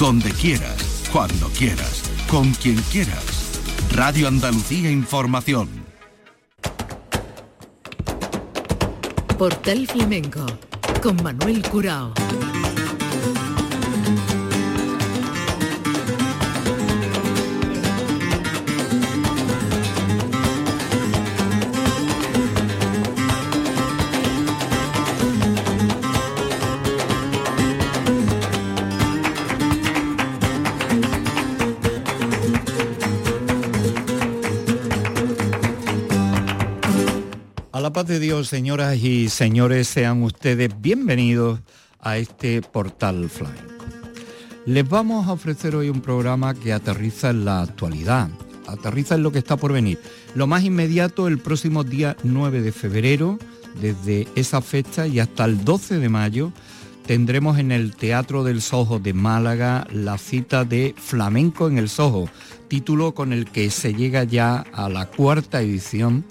donde quieras, cuando quieras, con quien quieras. Radio Andalucía Información. Portal Flamenco con Manuel Curao. Paz de Dios, señoras y señores, sean ustedes bienvenidos a este portal flamenco. Les vamos a ofrecer hoy un programa que aterriza en la actualidad, aterriza en lo que está por venir. Lo más inmediato, el próximo día 9 de febrero, desde esa fecha y hasta el 12 de mayo, tendremos en el Teatro del Sojo de Málaga la cita de Flamenco en el Sojo, título con el que se llega ya a la cuarta edición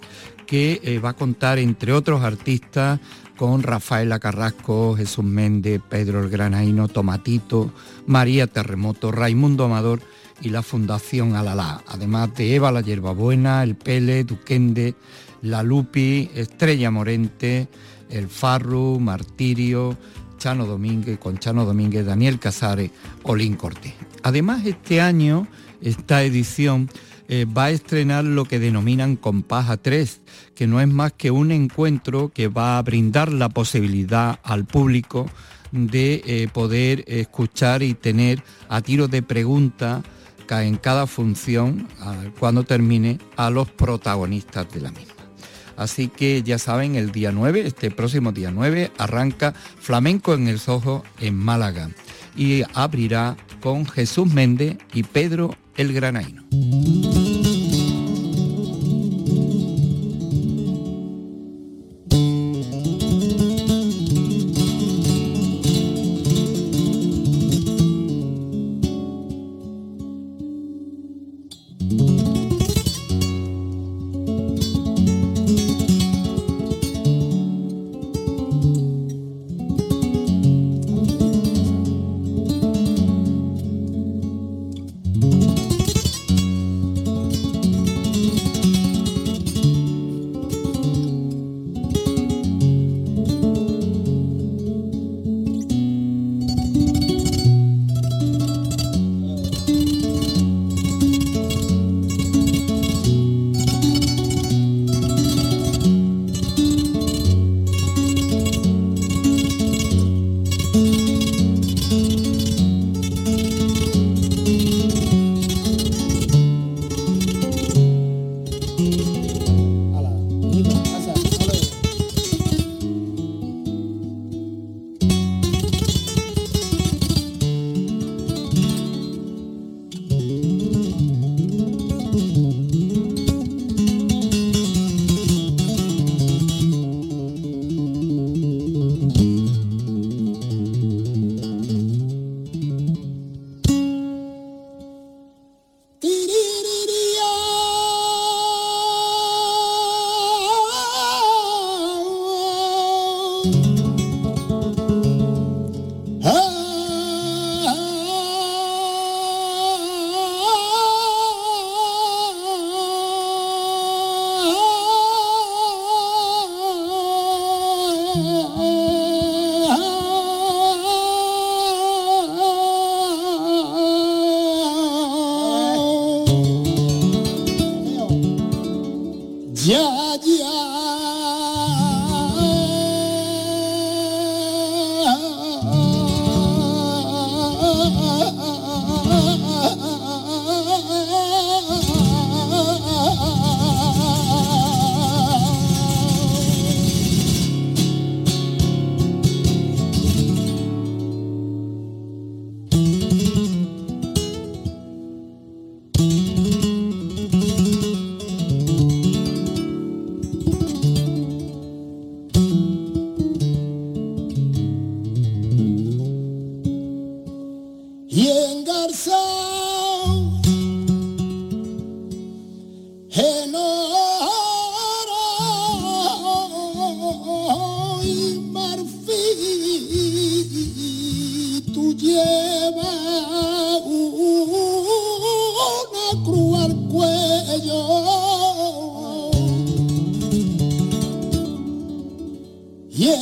que eh, va a contar, entre otros artistas, con Rafaela Carrasco, Jesús Méndez, Pedro el Granaino, Tomatito, María Terremoto, Raimundo Amador y la Fundación Alalá, además de Eva la Yerbabuena, El Pele, Duquende, La Lupi, Estrella Morente, El Farru, Martirio, Chano Domínguez, con Chano Domínguez, Daniel Casares, Olín Cortés. Además, este año, esta edición eh, va a estrenar lo que denominan Compás a 3, que no es más que un encuentro que va a brindar la posibilidad al público de eh, poder escuchar y tener a tiro de pregunta en cada función, cuando termine, a los protagonistas de la misma. Así que ya saben, el día 9, este próximo día 9, arranca Flamenco en el Sojo en Málaga y abrirá con Jesús Méndez y Pedro el Granaino.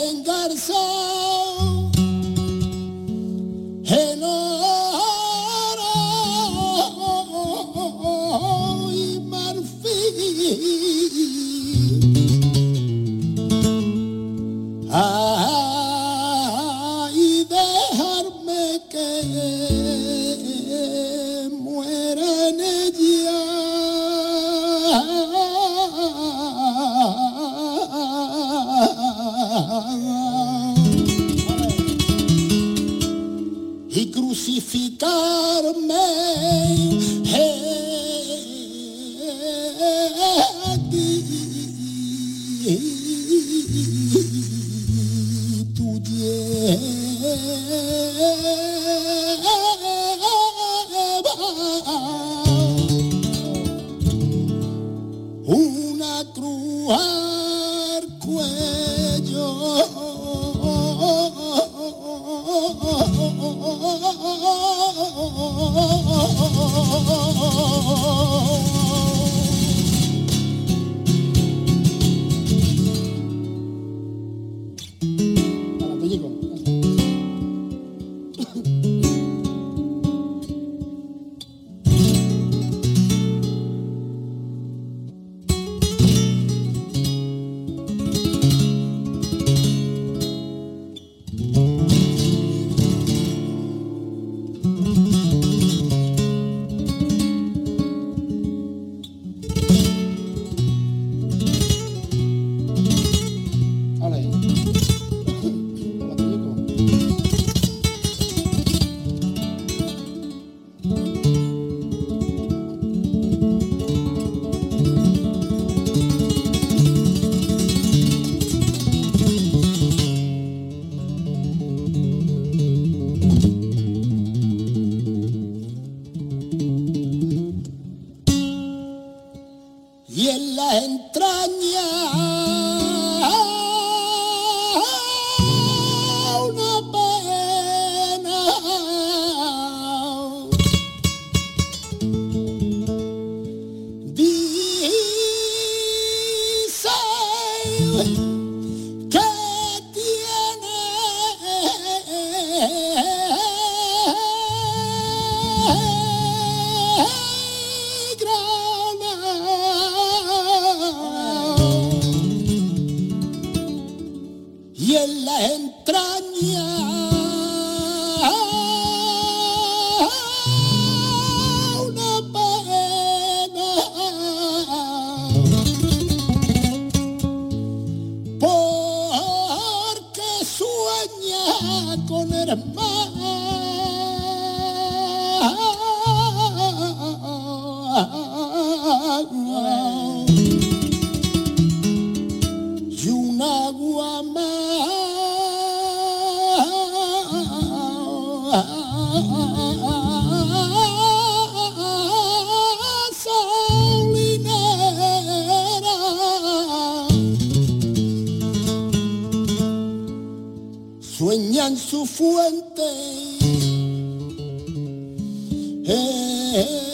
vengarse. En la de la mano.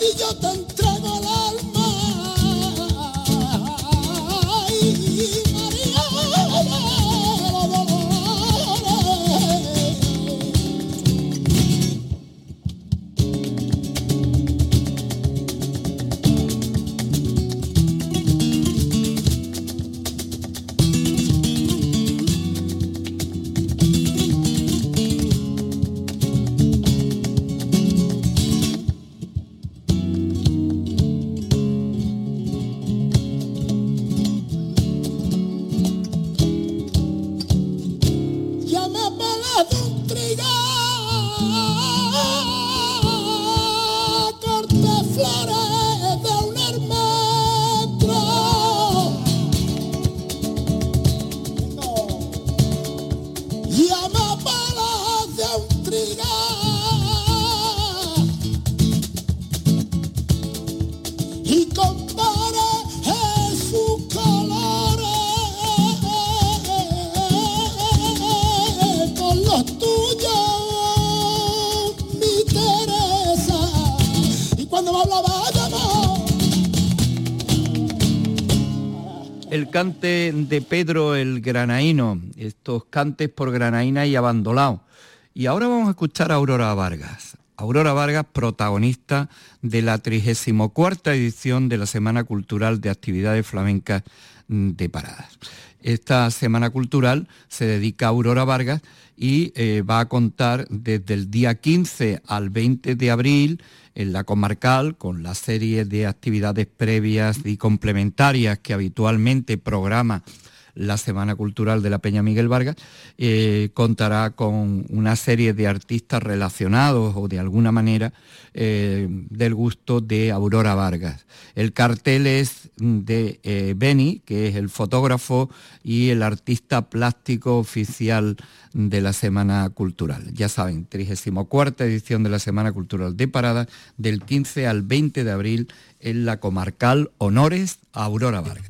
y yo te cante de Pedro el Granaíno, estos cantes por Granaína y Abandolao. Y ahora vamos a escuchar a Aurora Vargas. Aurora Vargas, protagonista de la 34 edición de la Semana Cultural de Actividades Flamencas de Paradas. Esta Semana Cultural se dedica a Aurora Vargas y eh, va a contar desde el día 15 al 20 de abril en la comarcal, con la serie de actividades previas y complementarias que habitualmente programa la Semana Cultural de la Peña Miguel Vargas, eh, contará con una serie de artistas relacionados o de alguna manera eh, del gusto de Aurora Vargas. El cartel es de eh, Beni, que es el fotógrafo y el artista plástico oficial de la Semana Cultural. Ya saben, 34 edición de la Semana Cultural de Parada, del 15 al 20 de abril en la comarcal Honores Aurora Vargas.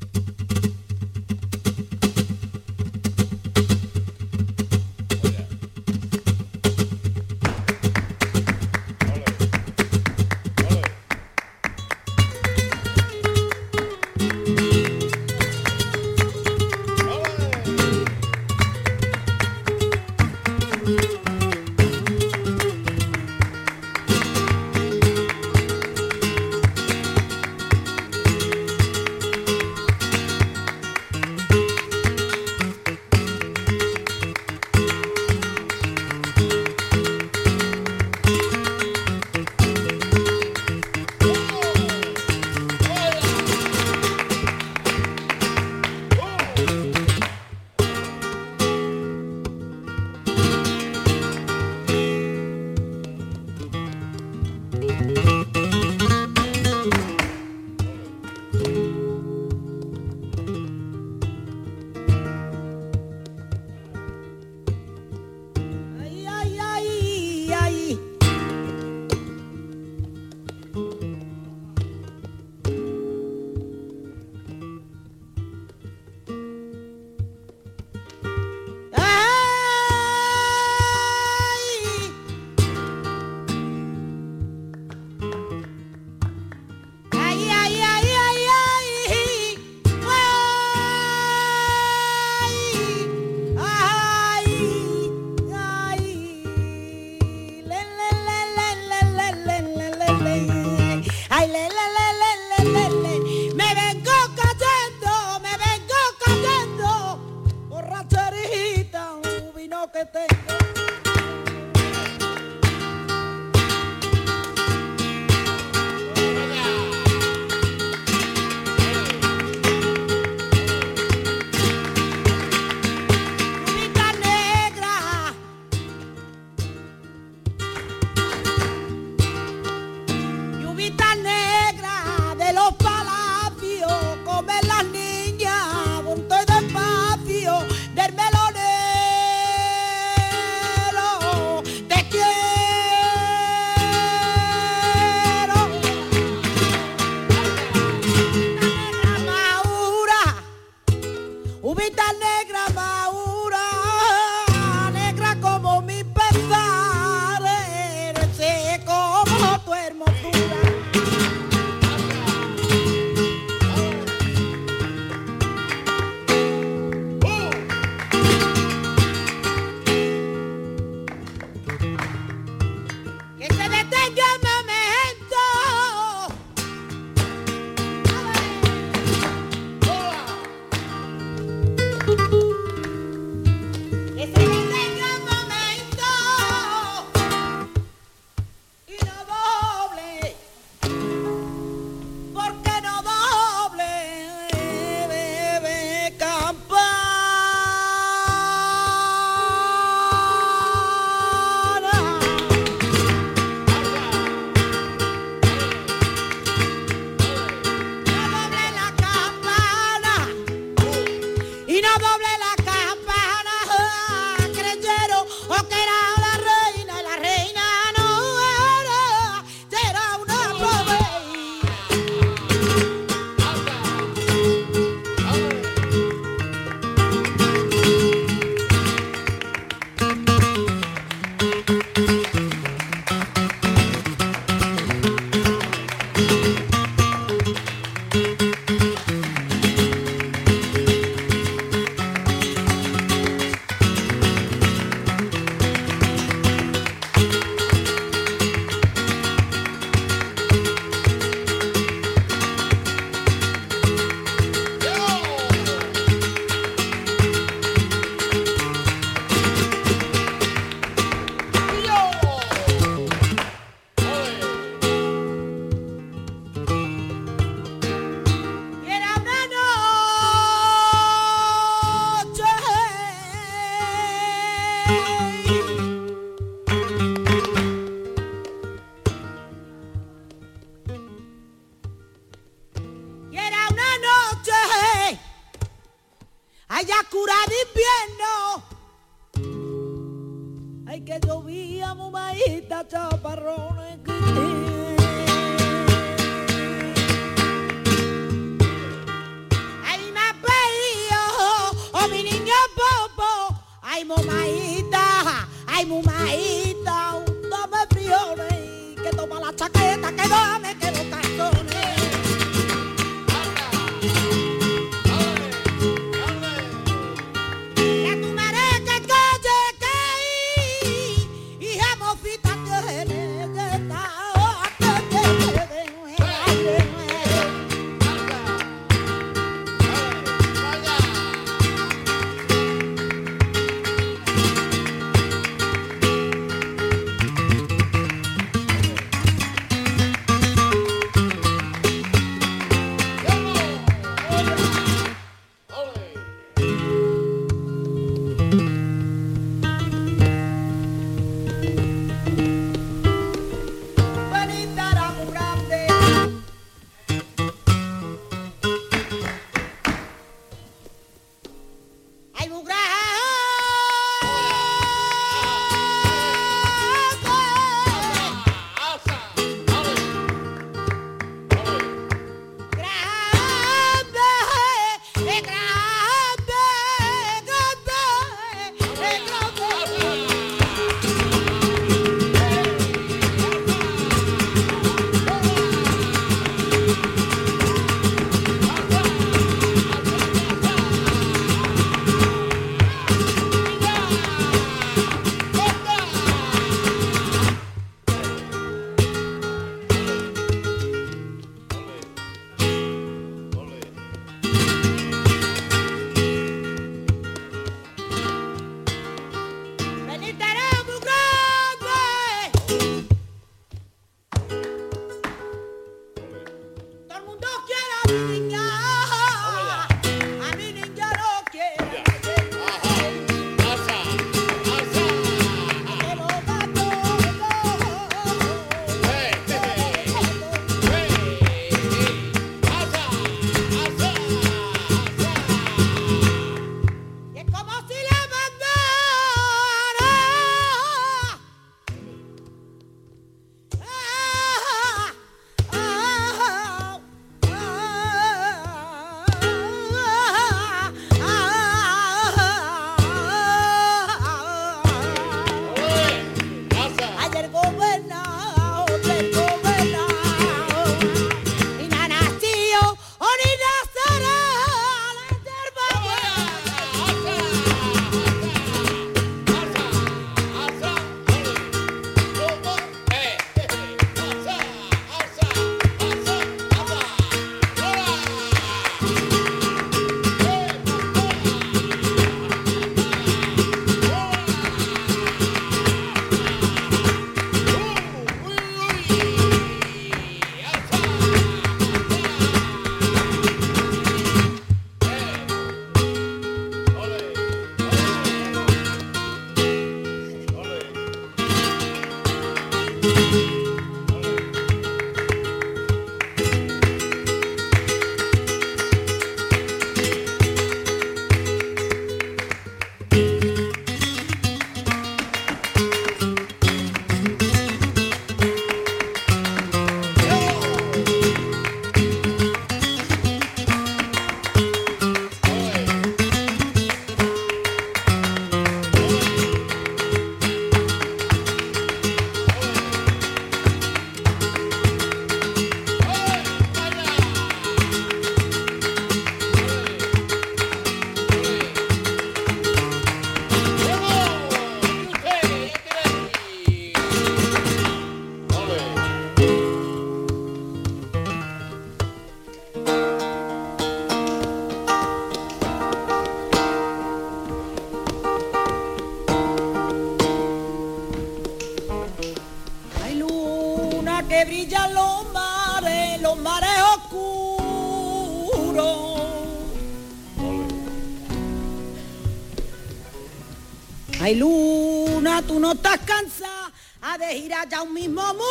Ay, luna, tú no estás cansada ha de girar ya un mismo mundo.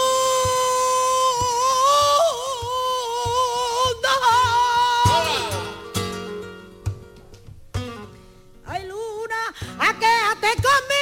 Ay, luna, aquéate conmigo.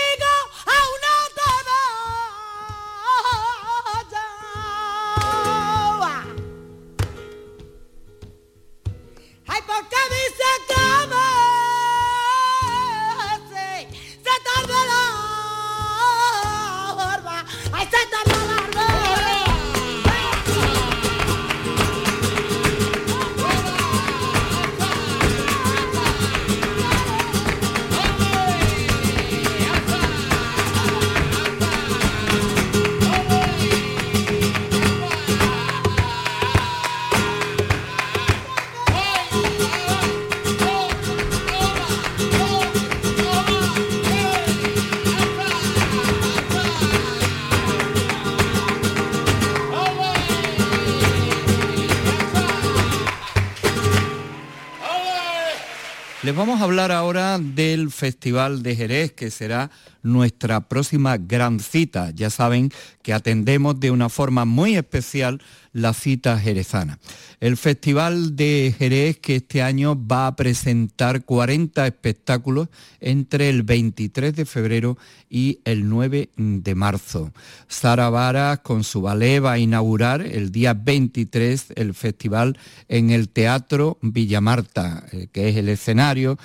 Les vamos a hablar ahora del Festival de Jerez, que será nuestra próxima gran cita. Ya saben que atendemos de una forma muy especial la cita jerezana. El Festival de Jerez que este año va a presentar 40 espectáculos entre el 23 de febrero y el 9 de marzo. Sara Vara con su ballet va a inaugurar el día 23 el festival en el Teatro Villamarta, eh, que es el escenario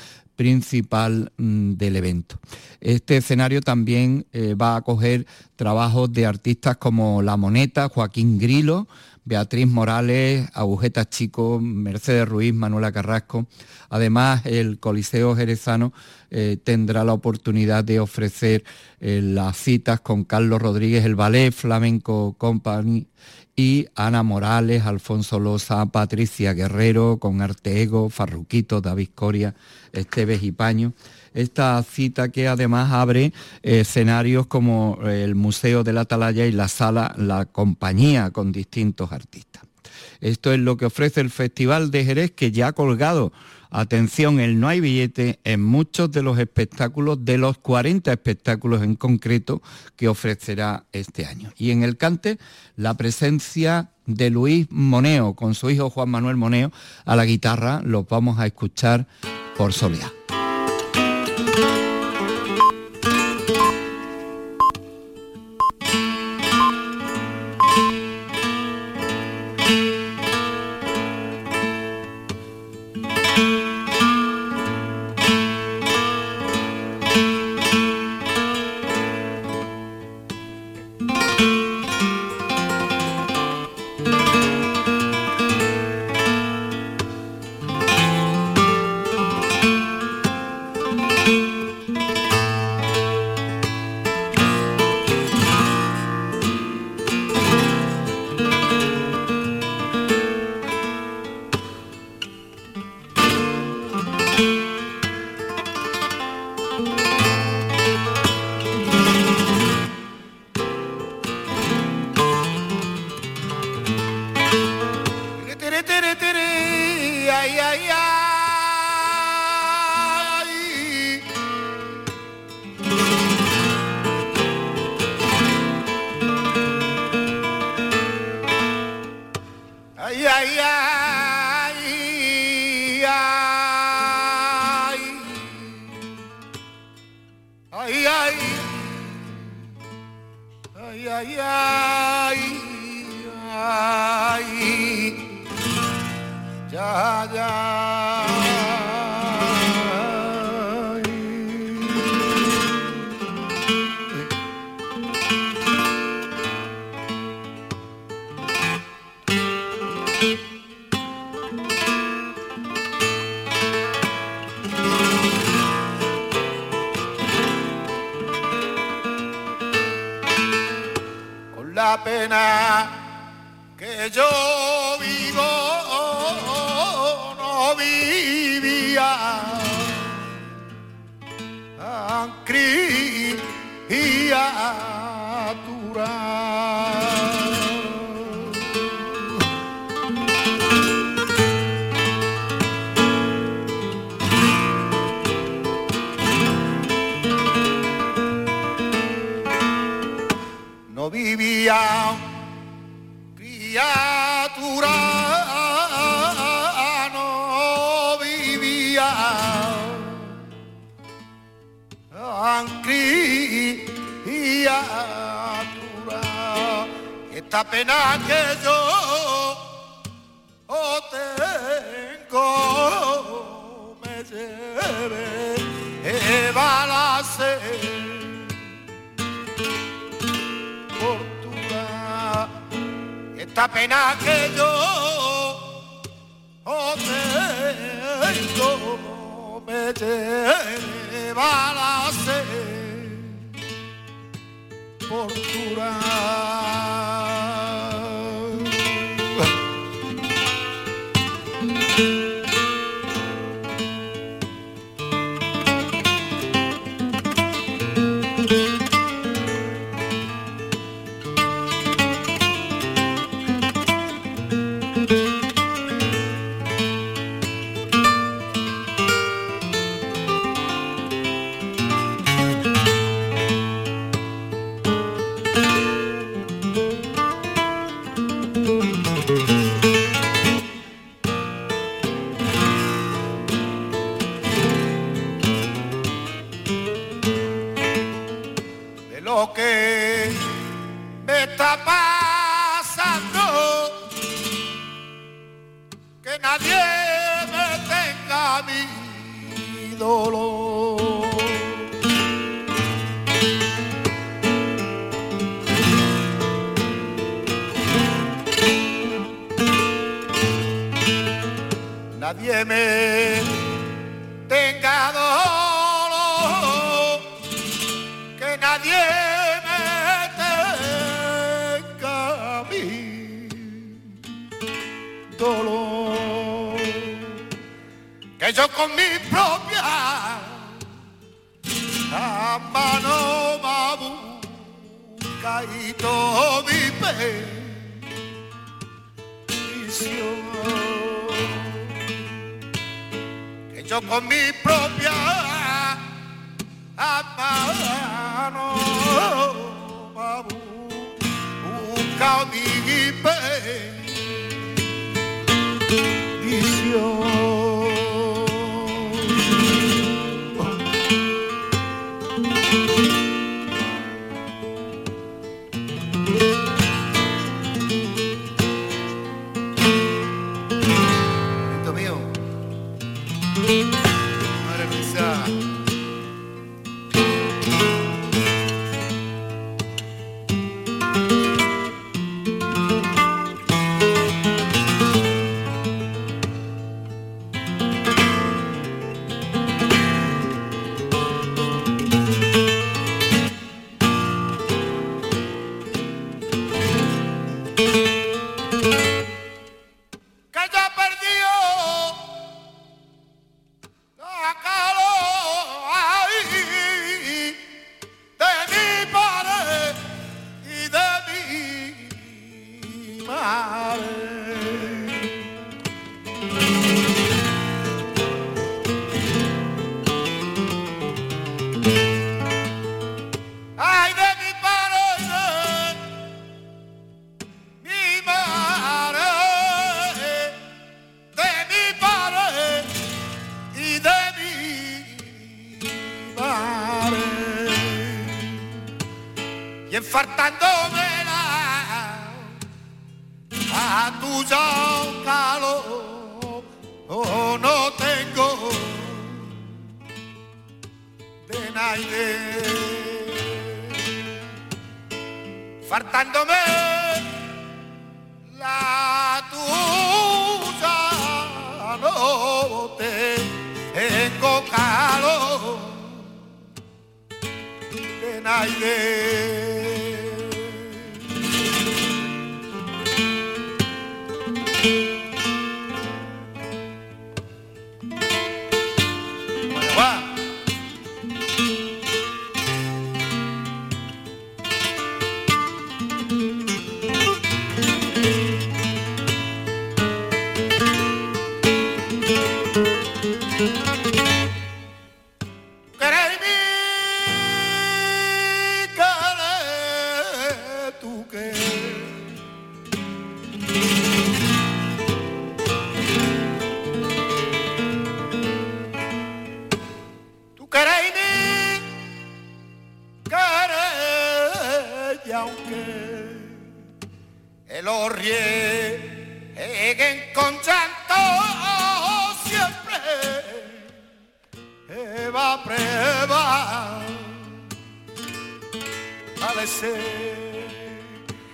principal mm, del evento. Este escenario también eh, va a acoger trabajos de artistas como La Moneta, Joaquín Grilo, Beatriz Morales, Agujeta Chico, Mercedes Ruiz, Manuela Carrasco. Además, el Coliseo Jerezano eh, tendrá la oportunidad de ofrecer eh, las citas con Carlos Rodríguez, el Ballet Flamenco Company y Ana Morales, Alfonso Loza, Patricia Guerrero, con Arteego, Farruquito, David Coria, Esteves y Paño. Esta cita que además abre escenarios como el Museo de la Atalaya y la sala La Compañía con distintos artistas. Esto es lo que ofrece el Festival de Jerez que ya ha colgado Atención, el no hay billete en muchos de los espectáculos, de los 40 espectáculos en concreto que ofrecerá este año. Y en el cante, la presencia de Luis Moneo con su hijo Juan Manuel Moneo a la guitarra, los vamos a escuchar por gran criatura, esta pena que yo oh, tengo me lleve, lleva la Fortuna, esta pena que yo oh, tengo me lleve me van a hacer por curar. nadie me tenga dolor, que nadie me tenga a mí. Dolor, que yo con mi propia mano me busca y todo mi pecho yo con mi propia mano buscado mi bendición.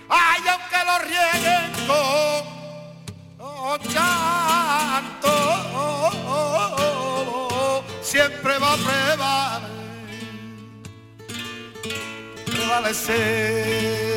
Ay, aunque lo rieguen con oh, siempre va a prevalecer. prevalecer.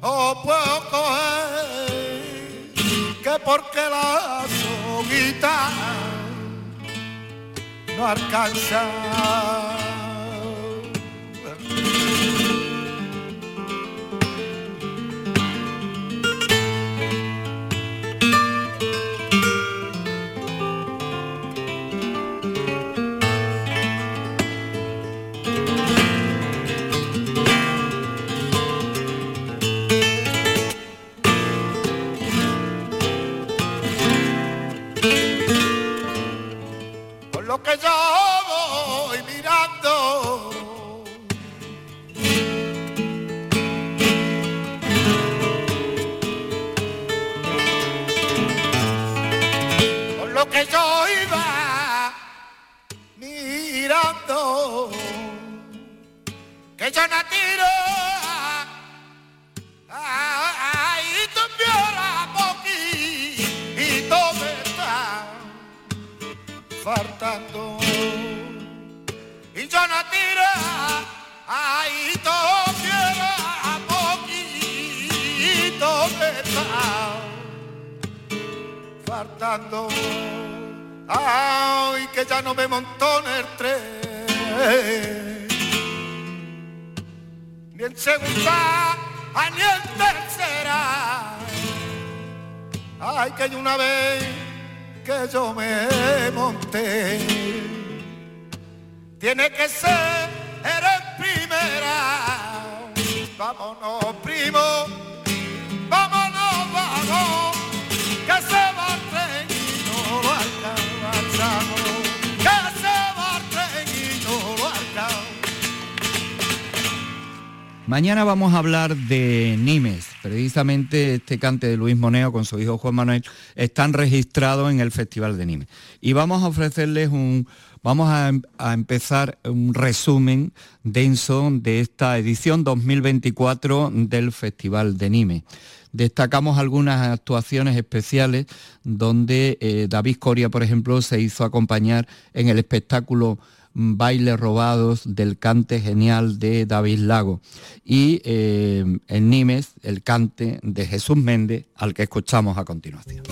Oh, puedo coger, que porque la soguita no alcanza. रुक जा Ay, que ya no me montó en el tren. Ni en segunda, ni en tercera. Ay, que una vez que yo me monté. Tiene que ser Vámonos, primo. Mañana vamos a hablar de Nimes. Precisamente este cante de Luis Moneo con su hijo Juan Manuel están registrados en el Festival de Nimes. Y vamos a ofrecerles un, vamos a, a, empezar un resumen denso de esta edición 2024 del Festival de Nimes. Destacamos algunas actuaciones especiales donde eh, David Coria, por ejemplo, se hizo acompañar en el espectáculo mm, Bailes Robados del cante genial de David Lago y eh, en Nimes el cante de Jesús Méndez al que escuchamos a continuación.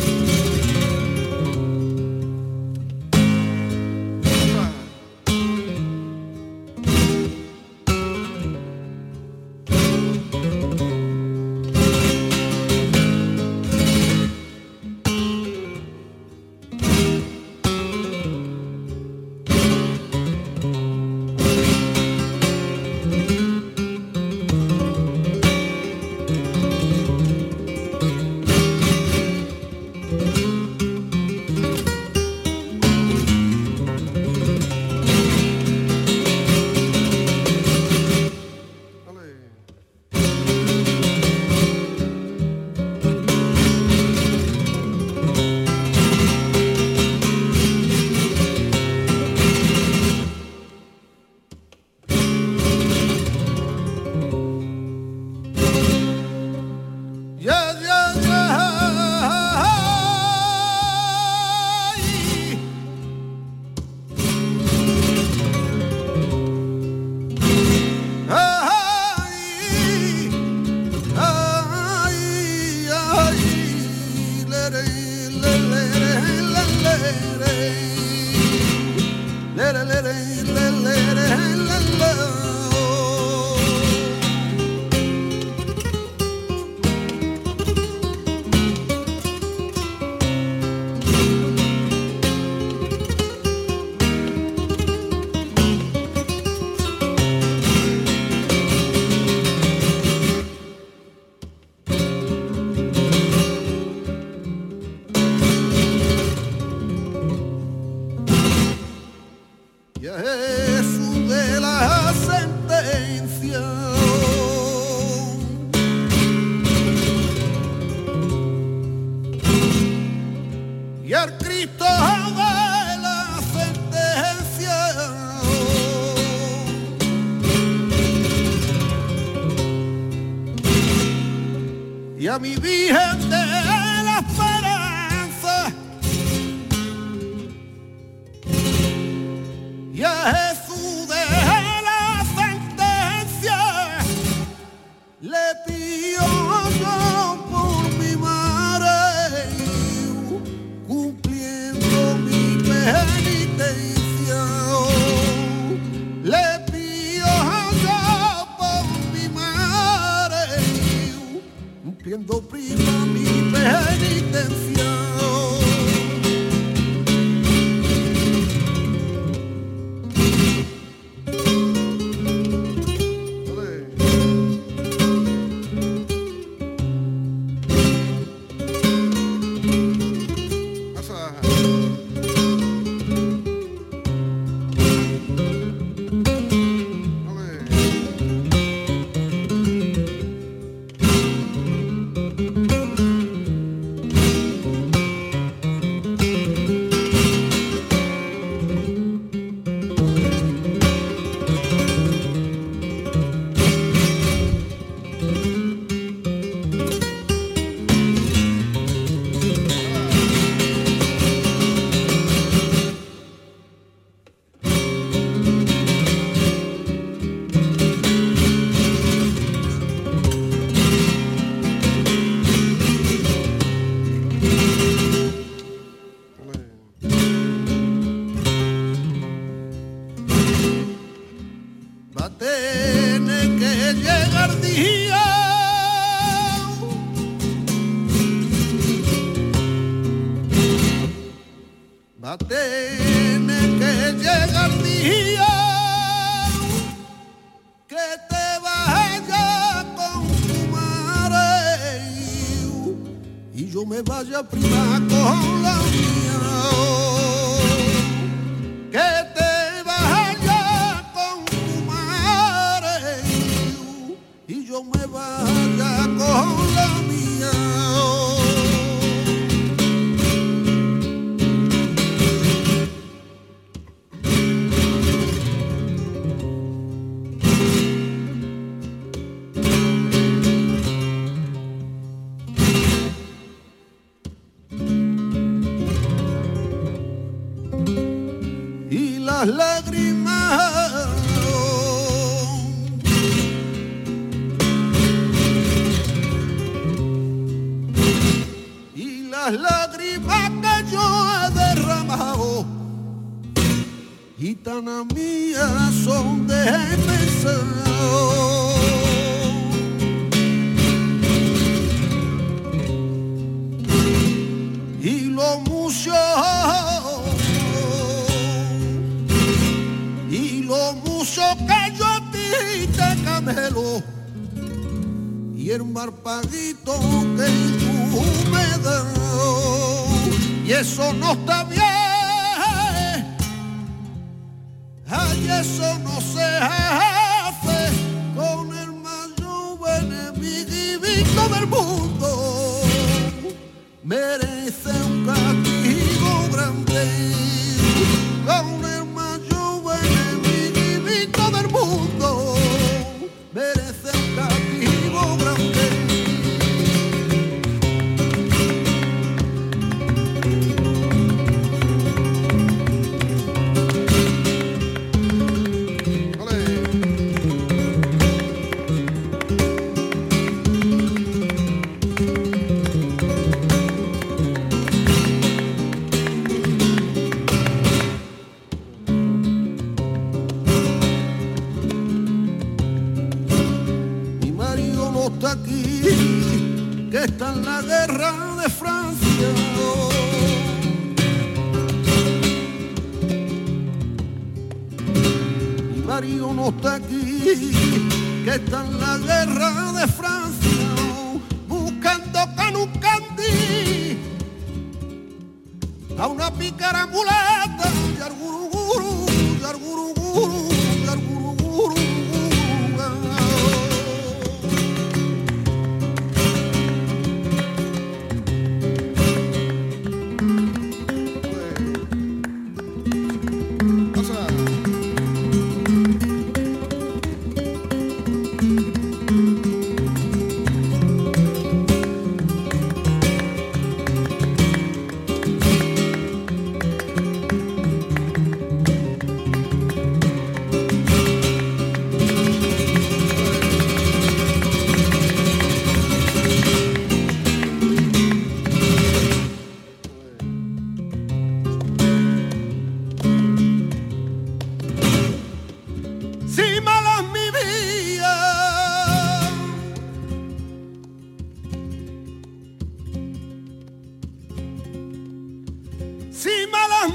Mi Virgen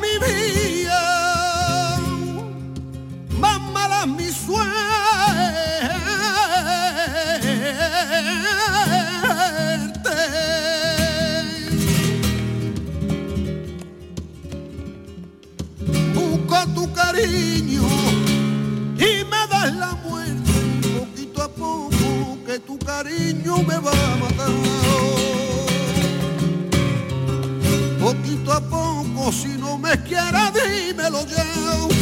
mi vida, más mala mi suerte. Busco tu cariño y me das la muerte. Poquito a poco que tu cariño me va a matar. Poquito a poco, si no quieres dímelo yo,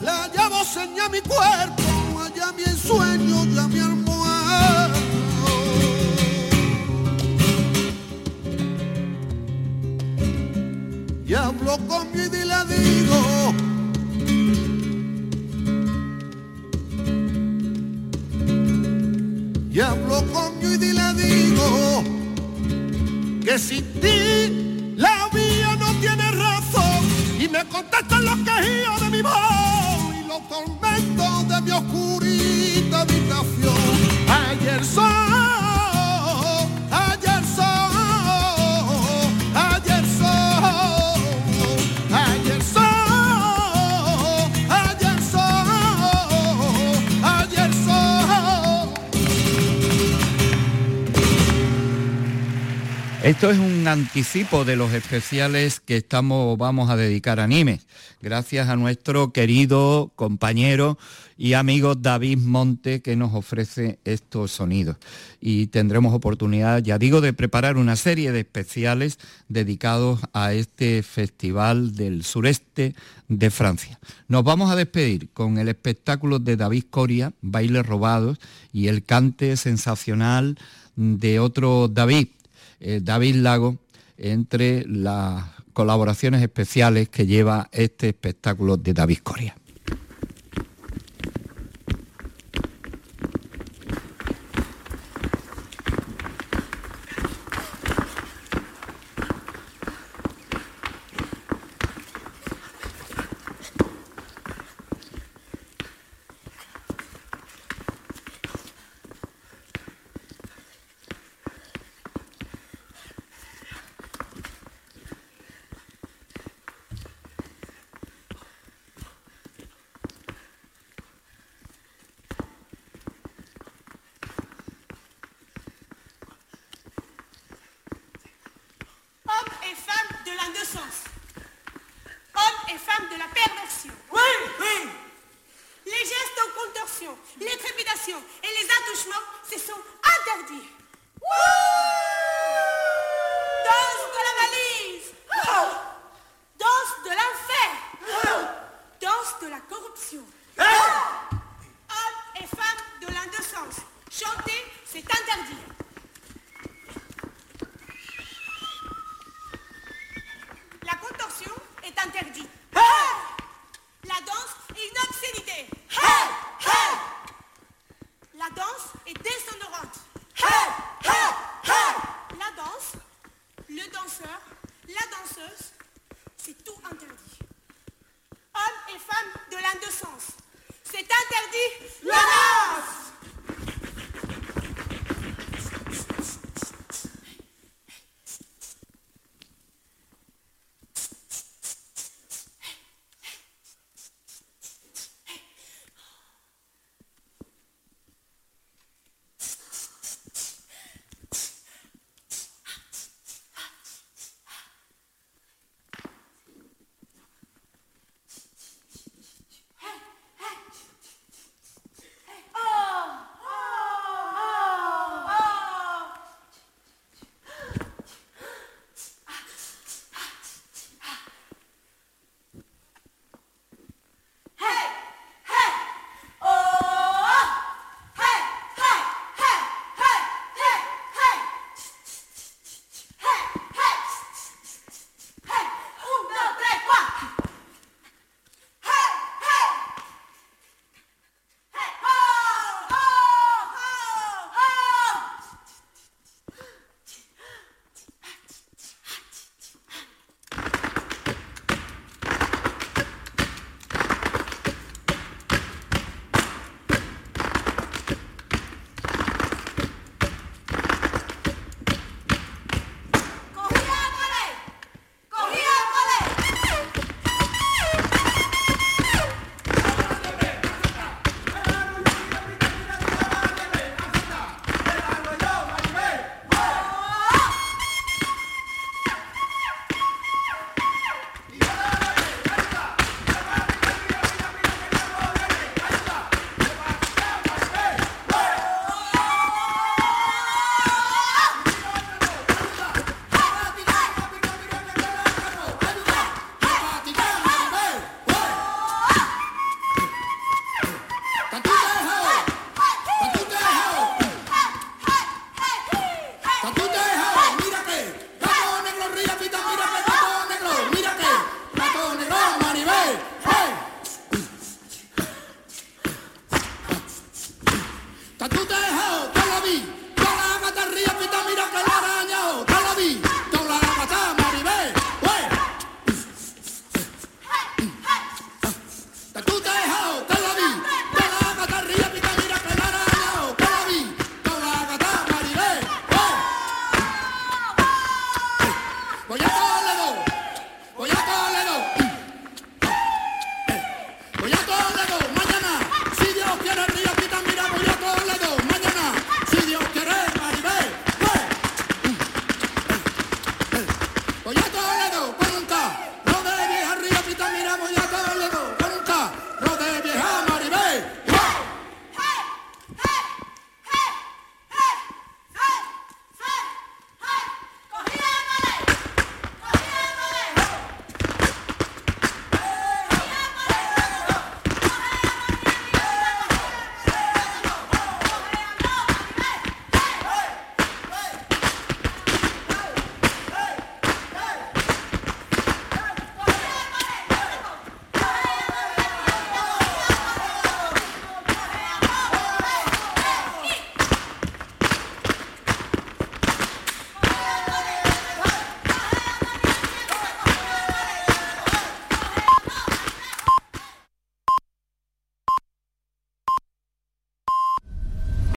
la llamo seña mi cuerpo, allá mi ensueño ya mi almohada. Y hablo con mi y la digo. Y hablo con mi y la digo que si ti contestan los quejíos de mi voz y los tormentos de mi oscurita habitación. Ayer sol Esto es un anticipo de los especiales que estamos, vamos a dedicar a anime, gracias a nuestro querido compañero y amigo David Monte que nos ofrece estos sonidos. Y tendremos oportunidad, ya digo, de preparar una serie de especiales dedicados a este festival del sureste de Francia. Nos vamos a despedir con el espectáculo de David Coria, Bailes Robados, y el cante sensacional de otro David, eh, David Lago entre la colaboraciones especiales que lleva este espectáculo de David Coria.